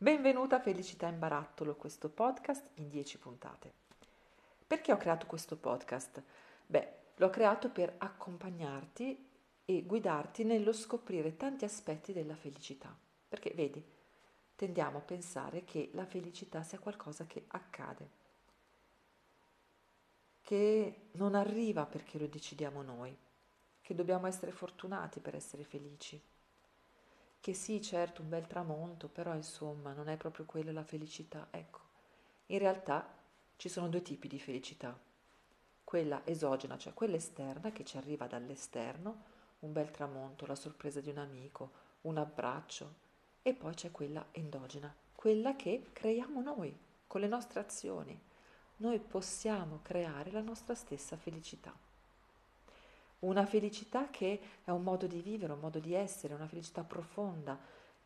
Benvenuta a Felicità in Barattolo, questo podcast in 10 puntate. Perché ho creato questo podcast? Beh, l'ho creato per accompagnarti e guidarti nello scoprire tanti aspetti della felicità. Perché vedi, tendiamo a pensare che la felicità sia qualcosa che accade, che non arriva perché lo decidiamo noi, che dobbiamo essere fortunati per essere felici che sì, certo, un bel tramonto, però insomma non è proprio quella la felicità. Ecco, in realtà ci sono due tipi di felicità. Quella esogena, cioè quella esterna che ci arriva dall'esterno, un bel tramonto, la sorpresa di un amico, un abbraccio, e poi c'è quella endogena, quella che creiamo noi con le nostre azioni. Noi possiamo creare la nostra stessa felicità. Una felicità che è un modo di vivere, un modo di essere, una felicità profonda,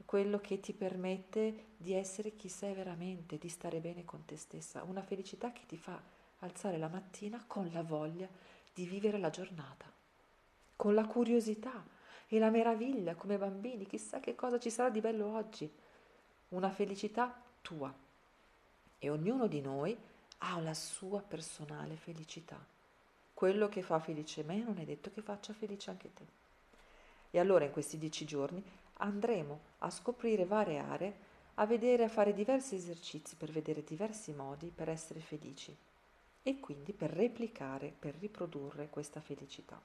quello che ti permette di essere chi sei veramente, di stare bene con te stessa, una felicità che ti fa alzare la mattina con la voglia di vivere la giornata, con la curiosità e la meraviglia come bambini, chissà che cosa ci sarà di bello oggi, una felicità tua. E ognuno di noi ha la sua personale felicità quello che fa felice me non è detto che faccia felice anche te. E allora in questi dieci giorni andremo a scoprire varie aree, a vedere, a fare diversi esercizi per vedere diversi modi per essere felici e quindi per replicare, per riprodurre questa felicità.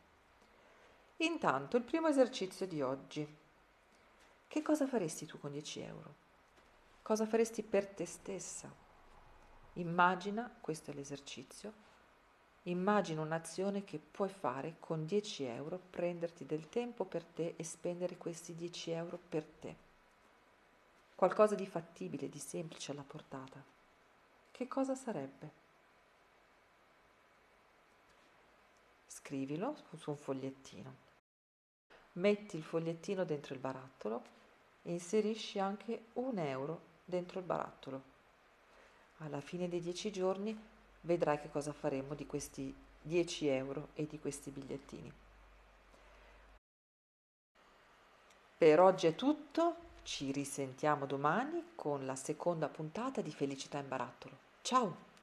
Intanto il primo esercizio di oggi. Che cosa faresti tu con 10 euro? Cosa faresti per te stessa? Immagina, questo è l'esercizio, Immagina un'azione che puoi fare con 10 euro, prenderti del tempo per te e spendere questi 10 euro per te. Qualcosa di fattibile, di semplice alla portata. Che cosa sarebbe? Scrivilo su un fogliettino. Metti il fogliettino dentro il barattolo e inserisci anche un euro dentro il barattolo. Alla fine dei 10 giorni vedrai che cosa faremo di questi 10 euro e di questi bigliettini. Per oggi è tutto, ci risentiamo domani con la seconda puntata di Felicità in Barattolo. Ciao!